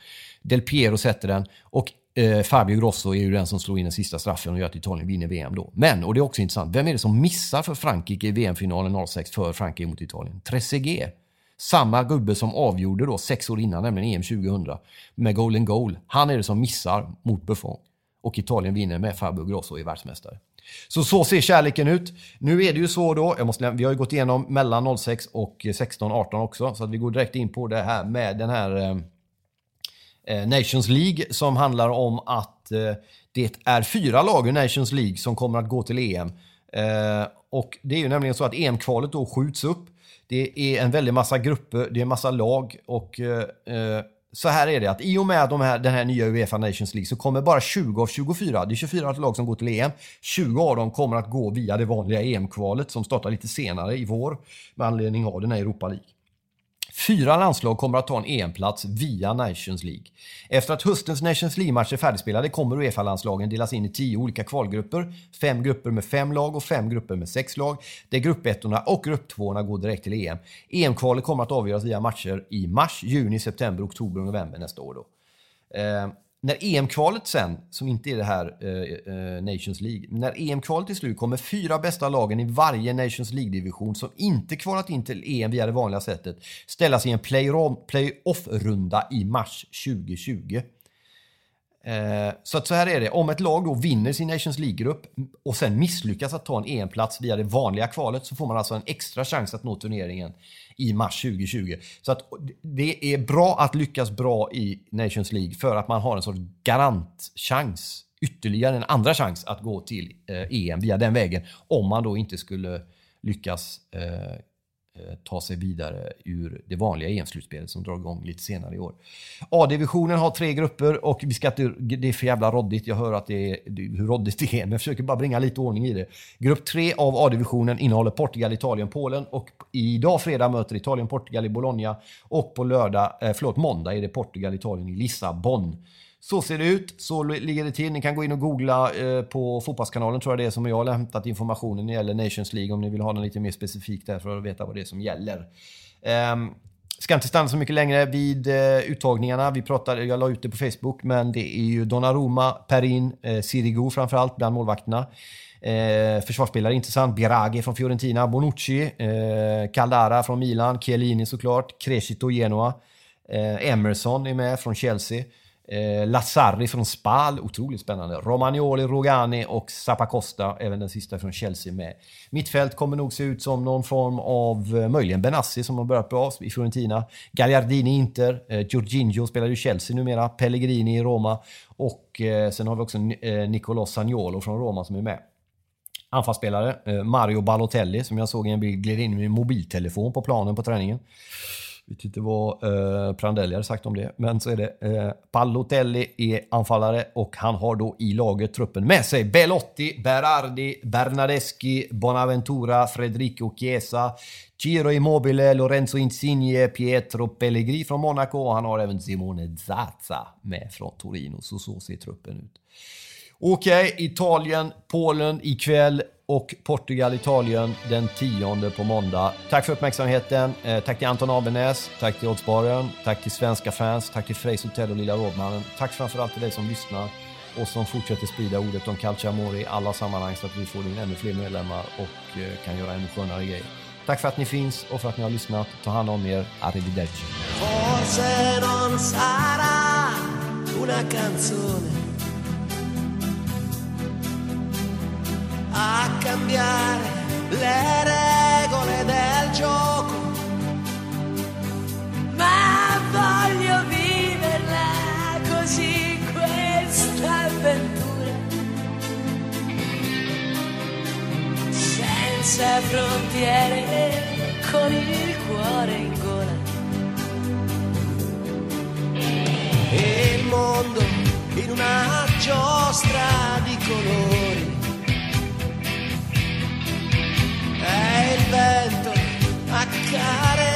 Del Piero sätter den. Och eh, Fabio Grosso är ju den som slår in den sista straffen och gör att Italien vinner VM då. Men, och det är också intressant, vem är det som missar för Frankrike i VM-finalen 06 för Frankrike mot Italien? Trezeguet. Samma gubbe som avgjorde då sex år innan, nämligen EM 2000, med golden goal. Han är det som missar mot Buffon. Och Italien vinner med Fabio Grosso och är världsmästare. Så så ser kärleken ut. Nu är det ju så då, jag måste, vi har ju gått igenom mellan 06 och 16, 18 också, så att vi går direkt in på det här med den här eh, eh, Nations League som handlar om att eh, det är fyra lag i Nations League som kommer att gå till EM. Eh, och det är ju nämligen så att EM-kvalet då skjuts upp det är en väldig massa grupper, det är en massa lag och eh, eh, så här är det att i och med de här, den här nya Uefa Nations League så kommer bara 20 av 24, det är 24 lag som går till EM, 20 av dem kommer att gå via det vanliga EM-kvalet som startar lite senare i vår med anledning av den här Europa League. Fyra landslag kommer att ta en EM-plats via Nations League. Efter att höstens Nations League-matcher är färdigspelade kommer Uefa-landslagen delas in i tio olika kvalgrupper. Fem grupper med fem lag och fem grupper med sex lag. Där gruppettorna och grupptvåorna går direkt till EM. EM-kvalet kommer att avgöras via matcher i mars, juni, september, oktober och november nästa år. Då. Eh, när EM-kvalet sen, som inte är det här eh, eh, Nations League, när EM-kvalet är slut kommer fyra bästa lagen i varje Nations League-division som inte kvalat in till EM via det vanliga sättet ställas i en play-off-runda i mars 2020. Eh, så att så här är det, om ett lag då vinner sin Nations League-grupp och sen misslyckas att ta en EM-plats via det vanliga kvalet så får man alltså en extra chans att nå turneringen i mars 2020. Så att det är bra att lyckas bra i Nations League för att man har en sorts garantchans, ytterligare en andra chans att gå till eh, EM via den vägen om man då inte skulle lyckas eh, Eh, ta sig vidare ur det vanliga EM-slutspelet som drar igång lite senare i år. A-divisionen har tre grupper och vi ska inte, det är för jävla roddigt. Jag hör att det är hur roddigt det är, men jag försöker bara bringa lite ordning i det. Grupp 3 av A-divisionen innehåller Portugal, Italien, Polen och idag fredag möter Italien Portugal i Bologna och på lördag, eh, förlåt, måndag är det Portugal, Italien i Lissabon. Så ser det ut, så ligger det till. Ni kan gå in och googla eh, på Fotbollskanalen, tror jag det är, som jag har hämtat informationen när det gäller Nations League, om ni vill ha den lite mer specifik där för att veta vad det är som gäller. Um, Ska inte stanna så mycket längre vid eh, uttagningarna. Vi pratade, jag la ut det på Facebook, men det är ju Donnarumma, Perin, eh, Sirigu framförallt bland målvakterna. Eh, försvarsspelare intressant. Biragi från Fiorentina, Bonucci, eh, Caldara från Milan, Chiellini såklart, Crescito Genoa. Eh, Emerson är med från Chelsea. Eh, Lazzari från Spal, otroligt spännande. Romagnoli, Rogani och Zappacosta, även den sista från Chelsea med. Mittfält kommer nog se ut som någon form av, eh, möjligen Benassi som har börjat bra i Fiorentina. Gagliardini Inter, eh, Jorginho spelar ju Chelsea numera, Pellegrini i Roma och eh, sen har vi också eh, Nicolò Sagnolo från Roma som är med. Anfallsspelare, eh, Mario Balotelli som jag såg i en bild gled in med mobiltelefon på planen på träningen. Vet inte vad eh, Prandelli hade sagt om det, men så är det. Eh, Pallotelli är anfallare och han har då i laget truppen med sig Belotti, Berardi, Bernadeschi, Bonaventura, Federico Chiesa, Ciro Immobile, Lorenzo Insigne, Pietro Pellegri från Monaco och han har även Simone Zaza med från Torino. Så så ser truppen ut. Okej, okay, Italien, Polen ikväll och Portugal-Italien den 10 på måndag. Tack för uppmärksamheten. Eh, tack till Anton Abenäs, tack till Oddsbaren, tack till svenska fans, tack till Frejs Hotell och Lilla Rådmannen. Tack framförallt till dig som lyssnar och som fortsätter sprida ordet om Calciamore i alla sammanhang så att vi får in ännu fler medlemmar och eh, kan göra ännu skönare grejer. Tack för att ni finns och för att ni har lyssnat. Ta hand om er. Arrivederci. A cambiare le regole del gioco, ma voglio viverla così questa avventura, senza frontiere, con il cuore in gola. E il mondo in una giostra di colori vento accarezza